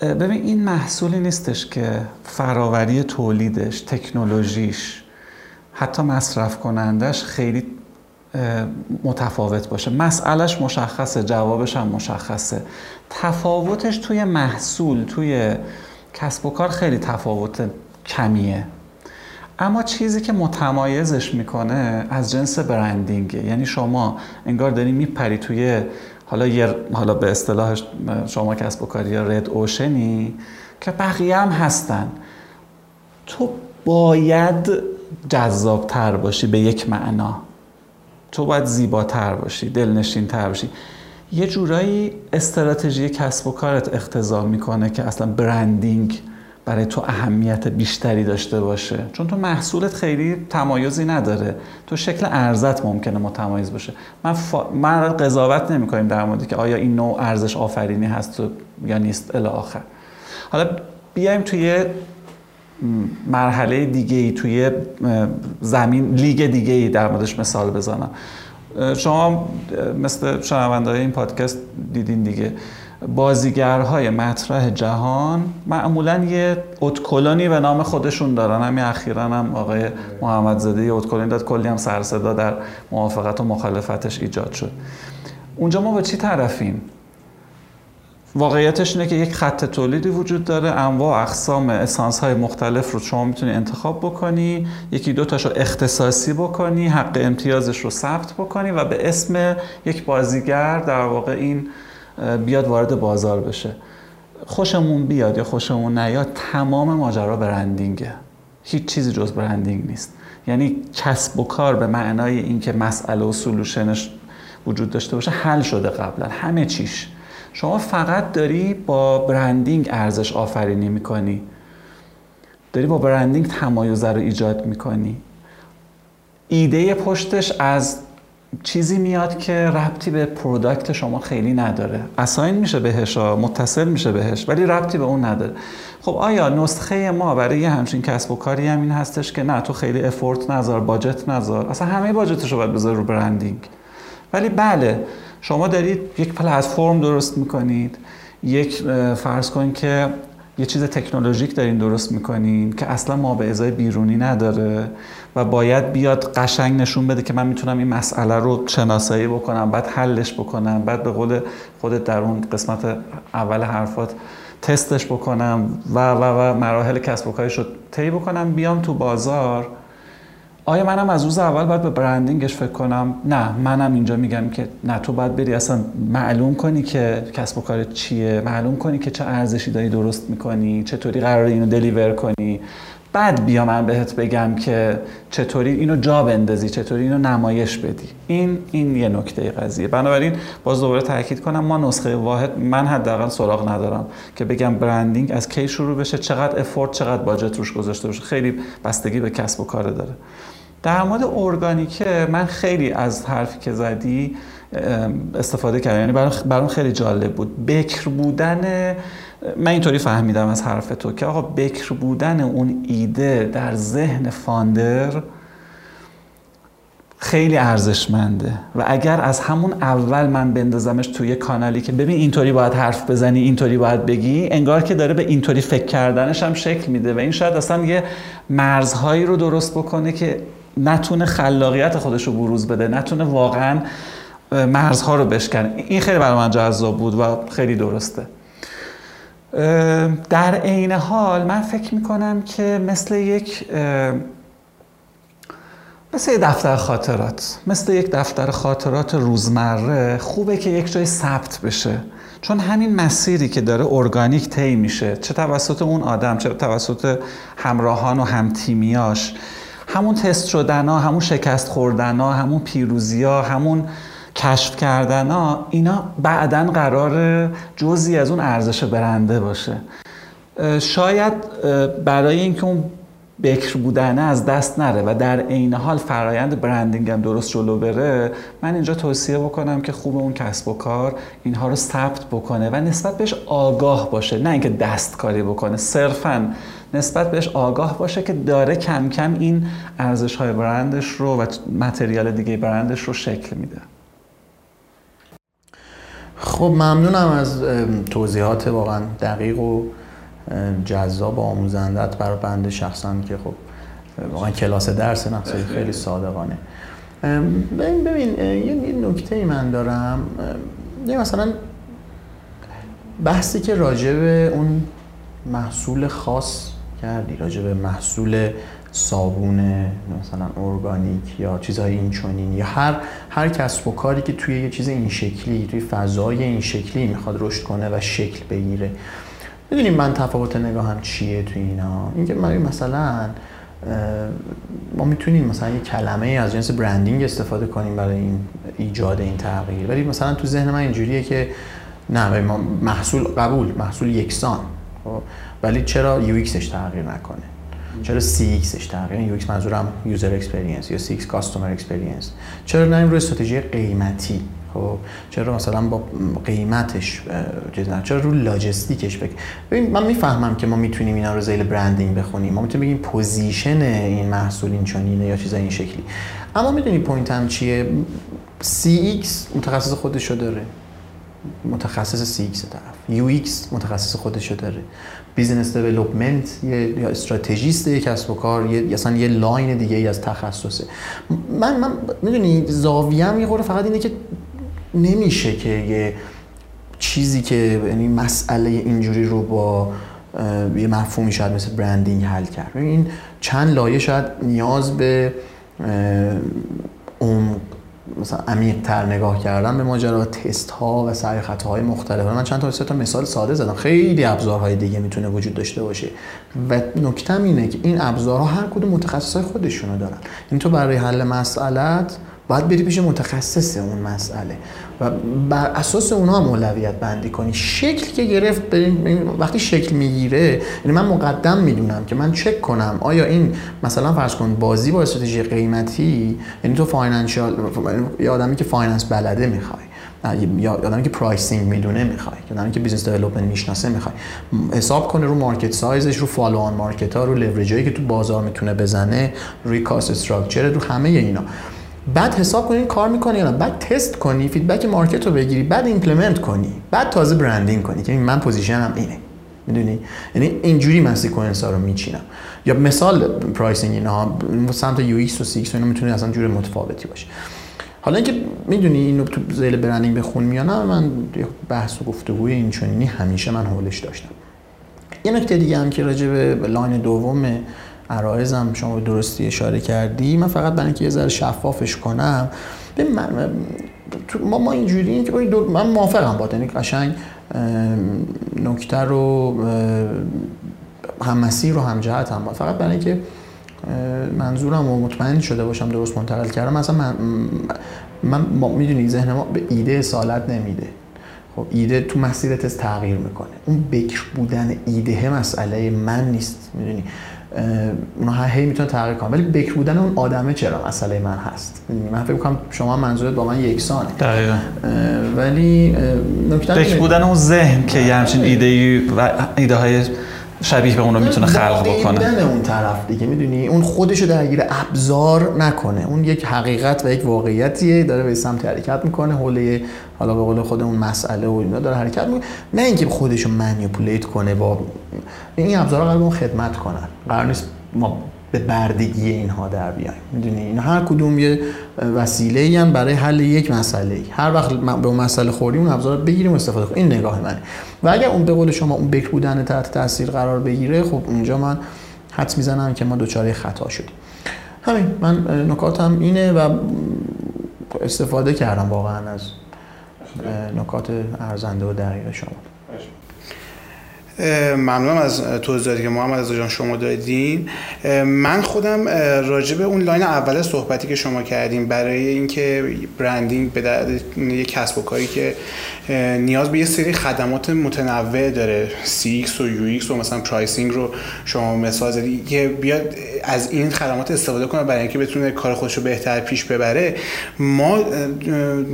ببین این محصولی نیستش که فراوری تولیدش تکنولوژیش حتی مصرف کنندش خیلی متفاوت باشه. مسئلهش مشخصه جوابش هم مشخصه. تفاوتش توی محصول توی کسب و کار خیلی تفاوت کمیه. اما چیزی که متمایزش می‌کنه از جنس برندینگه. یعنی شما انگار داری میپری توی حالا یه حالا به اصطلاح شما کسب و کاری رد اوشنی که بقیه هم هستن. تو باید جذابتر باشی به یک معنا. تو باید زیباتر باشی دلنشین تر باشی. یه جورایی استراتژی کسب و کارت اختضا می‌کنه که اصلا برندینگ برای تو اهمیت بیشتری داشته باشه. چون تو محصولت خیلی تمایزی نداره. تو شکل ارزت ممکنه متمایز باشه. من, فا... من قضاوت نمی کنیم در موردی که آیا این نوع ارزش آفرینی هست یا نیست الی آخر. حالا بیایم توی مرحله دیگه ای توی زمین لیگ دیگه ای در موردش مثال بزنم. شما مثل شنونده این پادکست دیدین دیگه. بازیگرهای مطرح جهان معمولا یه اتکلونی به نام خودشون دارن. همین اخیرا هم آقای محمدزاده یه اتکلونی داد. کلی هم سرصدا در موافقت و مخالفتش ایجاد شد. اونجا ما با چی طرفیم؟ واقعیتش اینه که یک خط تولیدی وجود داره. انواع اقسام اسانس های مختلف رو شما می‌تونی انتخاب بکنی. یکی دو تاشو اختصاصی بکنی حق امتیازش رو ثبت بکنی و به اسم یک بازیگر در واقع این بیاد وارد بازار بشه. خوشمون بیاد یا خوشمون نیاد تمام ماجرا برندینگه هیچ چیزی جز برندینگ نیست. یعنی کسب و کار به معنای اینکه مسئله و سلوشنش وجود داشته باشه حل شده قبلا. همه چیش. شما فقط داری با branding ارزش آفرینی می‌کنی. داری با branding تمایز رو ایجاد می‌کنی. ایده پشتش از چیزی میاد که ربطی به product شما خیلی نداره. assign میشه بهش متصل میشه بهش ولی ربطی به اون نداره. خب آیا نسخه ما برای یه همچین کسب و کاری هم این هستش که نه تو خیلی effort نذار budget نذار. اصلا همه budget ش رو باید بذار رو branding ولی بله شما دارید یک پلتفرم درست می‌کنید. یک فرض کن که یه چیز تکنولوژیک دارین درست می‌کنین که اصلا ما به ازای بیرونی نداره. و باید بیاد قشنگ نشون بده که من می‌تونم این مسئله رو شناسایی بکنم بعد حلش بکنم بعد به قول خودت در اون قسمت اول حرفات تستش بکنم و و و مراحل کسب و کارش رو طی بکنم بیام تو بازار. آیا منم از روز اول باید به برندینگش فکر کنم؟ نه منم اینجا میگم که نه تو باید بری اصلا معلوم کنی که کسب و کارت چیه معلوم کنی که چه ارزشی داری درست می‌کنی چطوری قرار اینو دلیور کنی. بعد بیا من بهت بگم که چطوری اینو جا بندازی چطوری اینو نمایش بدی. این این یه نکته قضیه. بنابراین باز دوباره تاکید کنم ما نسخه واحد من حداقل سراغ ندارم که بگم برندینگ از کی شروع بشه چقدر افورت چقدر باجت روش گذاشته بشه خیلی بستگی به کسب و کار داره. در مورد ارگانیکه من خیلی از حرفی که زدی استفاده کردم. یعنی برام خیلی جالب بود. بکر بودن من اینطوری فهمیدم از حرف تو که آقا بکر بودن اون ایده در ذهن فاندر خیلی ارزشمنده. و اگر از همون اول من بندازمش توی کانالی که ببین اینطوری باید حرف بزنی اینطوری باید بگی انگار که داره به اینطوری فکر کردنش هم شکل میده. و این شاید اصلا یه مرزهایی رو درست بکنه که نتونه خلاقیت خودش رو بروز بده نتونه واقعا مرزها رو بشکنه. این خیلی برای من جذاب بود و خیلی درسته. در عین حال من فکر می‌کنم که مثل یک مثل یک دفتر خاطرات مثل یک دفتر خاطرات روزمره خوبه که یک جای ثبت بشه. چون همین مسیری که داره ارگانیک طی میشه چه توسط اون آدم چه توسط همراهان و همتیمیاش. همون تست شدن ها همون شکست خوردن ها همون پیروزی ها همون کشف کردن ها اینا بعدا قرار جزی از اون ارزش برنده باشه. شاید برای اینکه اون بکر بودنه از دست نره و در عین حال فرایند برندینگ هم درست جلو بره من اینجا توصیه بکنم که خوب اون کسب و کار اینها رو ثبت بکنه و نسبت بهش آگاه باشه. نه اینکه دستکاری بکنه صرفا نسبت بهش آگاه باشه که داره کم کم این ارزش های برندش رو و متریال دیگه برندش رو شکل میده. خب ممنونم از توضیحات واقعا دقیق و جذاب و آموزندت برای بنده شخصا که خب واقعا کلاس درس نه خیلی صادقانه. ببین ببین یه نکته ای من دارم. یه مثلا بحثی که راجع به اون محصول خاص کردی راجع به محصول صابون مثلا ارگانیک یا چیزهای این چونین یا هر هر کسب و کاری که توی یه چیز این شکلی توی فضای این شکلی می‌خواد رشد کنه و شکل بگیره. می‌دونیم من تفاوت نگاهم چیه توی اینا؟ اینکه من مثلا ما می‌تونیم مثلا یه کلمه از جنس برندینگ استفاده کنیم برای این ایجاد این تغییر. ولی مثلا تو ذهن من اینجوریه که نه محصول قبول محصول یکسان. خب؟ ولی چرا UX تغییر نکنه؟ چرا CX ش تغییر UX منظورم user experience یا CX customer experience چرا نه روی استراتژی قیمتی؟ خب چرا مثلا با قیمتش چیز چرا رو لاجستیکش ببین من می‌فهمم که ما می‌تونیم اینا رو ذیل branding بخونیم. ما می‌تونیم بگیم position این محصول این چنینه یا چیزای این شکلی. اما می‌دونی point هم چیه؟ CX متخصص خودشو داره. متخصص CX طرف. UX متخصص خودشو داره. business development یا استراتژیست کسب و کار یه اصلا یه line دیگه ای از تخصصه. من من می‌دونی زاویه‌ام یه فقط اینه که نمیشه که یه چیزی که یعنی مسئله اینجوری رو با یه مفهومی شاید مثل branding حل کرد. این چند لایه شاید نیاز به مثلا عمیق تر نگاه کردن به ماجرا تست ها و سعی خطاهای مختلف. من چند تا سه تا مثال ساده زدم. خیلی ابزارهای دیگه می‌تونه وجود داشته باشه. و نکتم اینه که این ابزارها هر کدوم متخصصای خودشونو دارن. این تو برای حل مسئلت باید بری پیش متخصص اون مسئله. و بر اساس اونها اولویت بندی کنی. شکل که گرفت وقتی شکل می‌گیره یعنی من مقدم می‌دونم که من چک کنم آیا این مثلا فرض کن بازی با استراتژی قیمتی یعنی تو financial یا آدمی که finance بلده می‌خوای یا آدمی که pricing می‌دونه می‌خوای یا آدمی که business development می‌شناسه می‌خوای. حساب کنه رو market size ش رو follow-on market ها رو لورجایی که تو بازار می‌تونه بزنه روی cost structure رو همه اینا. بعد حساب کنی کار می‌کنه یا نه. بعد تست کنی feedback market رو بگیری بعد implement کنی. بعد تازه branding کنی که من position م اینه. می‌دونی؟ یعنی اینجوری من sequence ها رو میچینم. یا مثال pricing اینا سمت UX و CX اینا می‌تونه اصلا جور متفاوتی باشه. حالا اینکه می‌دونی اینو تو ذیل branding بخون میانم من بحث و گفتگوی این چنینی همیشه من حولش داشتم. یه نکته دیگه هم که راجع به line دوم عرایزم شما به درستی اشاره کردی. من فقط برای اینکه یه ذره شفافش کنم من ما ما اینجوری که من موافقم با یعنی قشنگ نکته رو هم مسیر رو هم جهت هم فقط برای اینکه منظورم و مطمئن شده باشم درست منتقل کردم. مثلا من, من می‌دونی ذهن ما به ایده اصالت نمیده. خب ایده تو مسیر تست تغییر می‌کنه. اون بکر بودن ایده مسئله من نیست می‌دونی. اونها هی می‌تونه تغییر کنه ولی بکر بودن اون آدمه چرا مسئله من هست؟ من فکر کنم شما منظورت با من یکسانه. دقیقاً. ولی نکته بکر بودن اون ذهن که یه همچین ایده و ایده های شبیه به اون رو می‌تونه خلق بکنه. اون طرف دیگه می‌دونی؟ اون خودش رو درگیر ابزار نکنه. اون یک حقیقت و یک واقعیتیه داره به سمت حرکت می‌کنه حوله حالا به قول خود اون مسئله و اینا داره حرکت می‌کنه. نه اینکه خودش رو منیپولیت کنه با این ابزارها قرار اون خدمت کنن. قرار نیست ما به بردگی اینها در بیایم. می‌دونی؟ این هر کدوم یه وسیله ای هم برای حل یک مسئله هر وقت به اون مسئله خوردیم اون ابزار بگیریم استفاده کنیم. این نگاه منه. و اگر اون به قول شما اون بکر بودن تحت تاثیر قرار بگیره خب اونجا من حد می‌زنم که ما دوچاره خطا شدیم. همین من نکاتم اینه و استفاده کردم واقعا از نکات ارزنده و دقیق شما. ممنونم از توضیحاتی که محمدرضا جان شما دادین. من خودم راجع به اون line اول صحبتی که شما کردیم برای اینکه branding به درد یک کسب و کاری که نیاز به یه سری خدمات متنوع داره CX و UX و مثلا pricing رو شما مثال زدی که بیاد از این خدمات استفاده کنه برای اینکه بتونه کار خودش رو بهتر پیش ببره. ما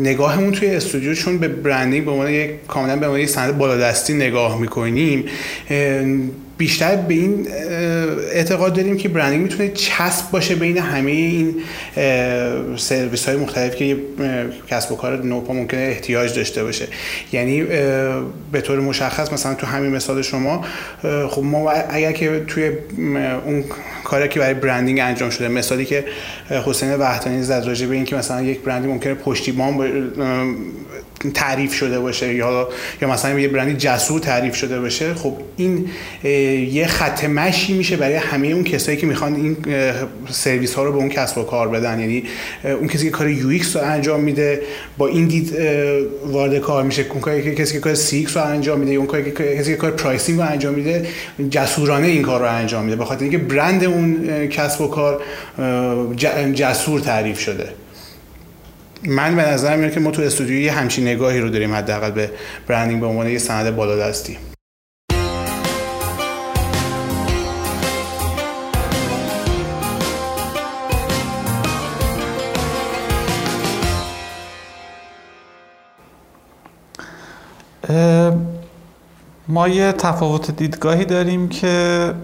نگاهمون توی استودیو چون به branding به عنوان یک کاملا به عنوان یک سند بالادستی نگاه می‌کنیم بیشتر به این اعتقاد داریم که برندینگ می‌تونه چسب باشه بین همه این سرویس های مختلف که کسب و کار نوپا ممکنه احتیاج داشته باشه. یعنی به طور مشخص مثلا تو همین مثال شما خب ما اگر که توی اون کاری که برای برندینگ انجام شده مثالی که حسین وحدانی زد راجع به اینکه مثلا یک برندی ممکنه پشتیبان تعریف شده باشه یا یا مثلا یه برندی جسور تعریف شده باشه خب این یه خط مشی میشه برای همه اون کسایی که می‌خوان این سرویس ها رو به اون کسب و کار بدن. یعنی اون کسی که کار UX رو انجام میده با این دید وارد کار میشه. اون کاری که کسی که کار CX رو انجام میده اون کاری که کسی که کار pricing رو انجام میده جسورانه این کار رو انجام میده. بخاطر اینکه برند اون کسب و کار جسور تعریف شده. من به نظر میاد که ما تو استودیو یه همچین نگاهی رو داریم حداقل به برندینگ به عنوان یه سند بالا دستی ما یه تفاوت دیدگاهی داریم که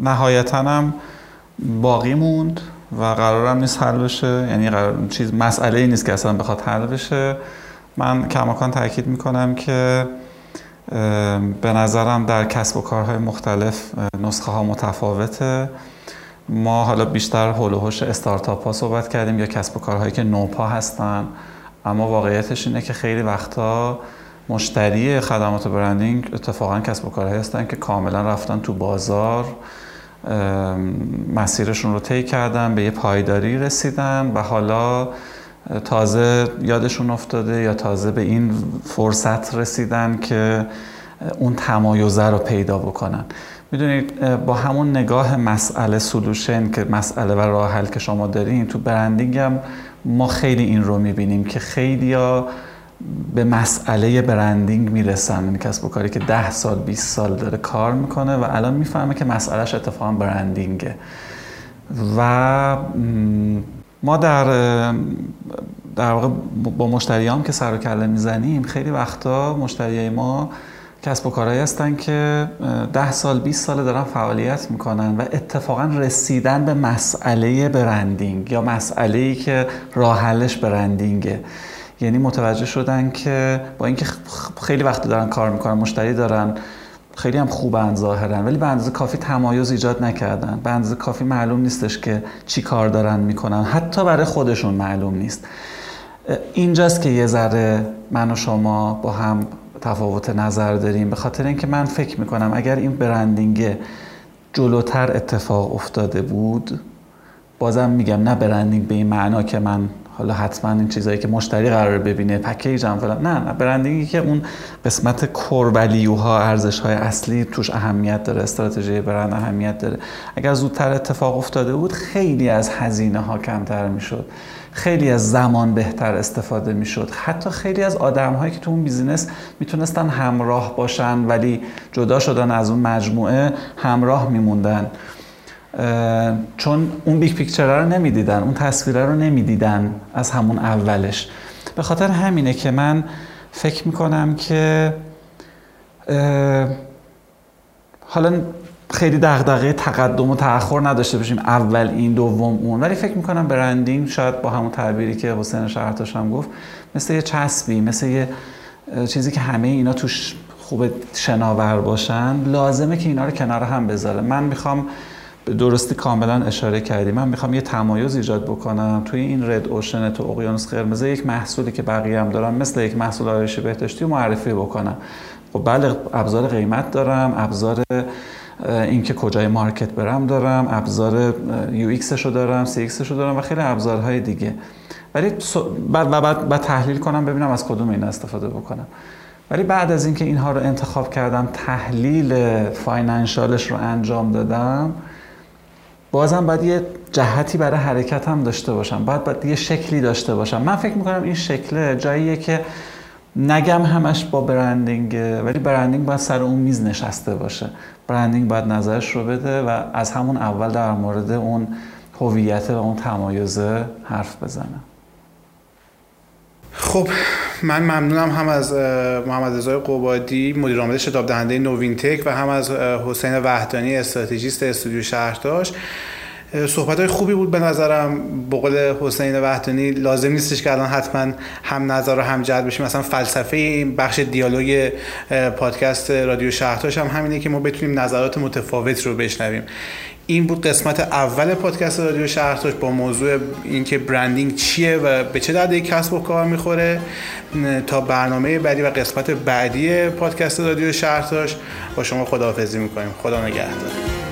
نهایتا هم باقی موند. و قرارم نیست حل بشه. یعنی قرار چیز مسئله ای نیست که اصلا بخواد حل بشه. من کماکان تاکید می‌کنم که به نظرم در کسب و کارهای مختلف نسخه ها متفاوته. ما حالا بیشتر هول و هوش استارتاپ ها صحبت کردیم یا کسب و کارهایی که نوپا هستن. اما واقعیتش اینه که خیلی وقتا مشتری خدمات برندینگ اتفاقا کسب و کارهایی هستن که کاملا رفتن تو بازار. مسیرشون رو طی کردن به یه پایداری رسیدن و حالا تازه یادشون افتاده یا تازه به این فرصت رسیدن که اون تمایزه رو پیدا بکنن. می‌دونید با همون نگاه مسئله سلوشن که مسئله و راه حل که شما دارین تو برندینگ هم ما خیلی این رو می‌بینیم که خیلی ها به مسئله برندینگ می‌رسن یعنی کسب و کاری که ده سال 20 سال داره کار می‌کنه و الان می‌فهمه که مسئلهش اتفاقا برندینگه. و ما در در واقع با مشتریام که سر و کله می‌زنیم خیلی وقتا مشتریای ما کسب و کارهایی هستن که ده سال 20 سال دارن فعالیت می‌کنن و اتفاقا رسیدن به مسئله برندینگ یا مسئله ای که راه حلش برندینگه. یعنی متوجه شدن که با اینکه خیلی وقت دارن کار می‌کنن مشتری دارن خیلی هم خوبن ظاهرن ولی به اندازه کافی تمایز ایجاد نکردن. به اندازه کافی معلوم نیستش که چی کار دارن می‌کنن. حتی برای خودشون معلوم نیست. اینجاست که یه ذره من و شما با هم تفاوت نظر داریم. به خاطر اینکه من فکر می‌کنم اگر این برندینگ جلوتر اتفاق افتاده بود بازم میگم نه برندینگ به این معنا که من حالا حتما این چیزایی که مشتری قرار ببینه پکیج هم فلان. نه نه برندینگی که اون قسمت کور ولیوها ارزش های اصلی توش اهمیت داره استراتژی برند اهمیت داره. اگر زودتر اتفاق افتاده بود خیلی از هزینه ها کمتر می‌شد. خیلی از زمان بهتر استفاده می‌شد. حتی خیلی از آدم هایی که تو اون business می‌تونستن همراه باشن ولی جدا شدن از اون مجموعه همراه میموندن. چون اون big picture رو نمی‌دیدن اون تصویره رو نمی‌دیدن از همون اولش. به خاطر همینه که من فکر می‌کنم که حالا خیلی دغدغه تقدم و تأخر نداشته باشیم اول این دوم اون. ولی فکر می‌کنم branding شاید با همون تعبیری که حسین شهرتاش هم گفت مثل یه چسبی مثل یه چیزی که همه اینا توش خوب شناور باشن لازمه که اینا رو کنار هم بذاره. من می‌خوام به درستی کاملا اشاره کردی. من می‌خوام یه تمایز ایجاد بکنم. توی این red ocean تو اقیانوس قرمز یک محصولی که بقیه هم دارن مثل یک محصول آرایشی بهداشتی معرفی بکنم. خب بله ابزار قیمت دارم ابزار اینکه کجای market برم دارم ابزار UX شو دارم CX شو دارم و خیلی ابزارهای دیگه. ولی بعد بعد, بعد تحلیل کنم ببینم از کدوم این استفاده بکنم. ولی بعد از اینکه اینها رو انتخاب کردم تحلیل فاینانشالش رو انجام دادم. بازم باید یه جهتی برای حرکت هم داشته باشم. باید, باید یه شکلی داشته باشم. من فکر می‌کنم این شکله جاییه که نگم همش با برندینگ ولی برندینگ باید سر اون میز نشسته باشه. برندینگ باید نظرش رو بده و از همون اول در مورد اون هویت و اون تمایزه حرف بزنه. خب من ممنونم هم از محمد رضای قبادی مدیر عامل شتاب دهنده نوین تک و هم از حسین وحدانی استراتژیست استودیو شهرداش. صحبت های خوبی بود به نظرم. بقول حسین وحدانی لازم نیستش که الان حتما هم نظر و هم جد بشیم. مثلا فلسفه این بخش دیالوگ پادکست رادیو شهرداش هم همینه که ما بتونیم نظرات متفاوت رو بشنویم. این بود قسمت اول پادکست رادیو شهرتاش با موضوع اینکه برندینگ چیه و به چه درد کسب و کار می‌خوره تا برنامه بعدی و قسمت بعدی پادکست رادیو شهرتاش با شما خداحافظی می‌کنیم. خدا نگهدار.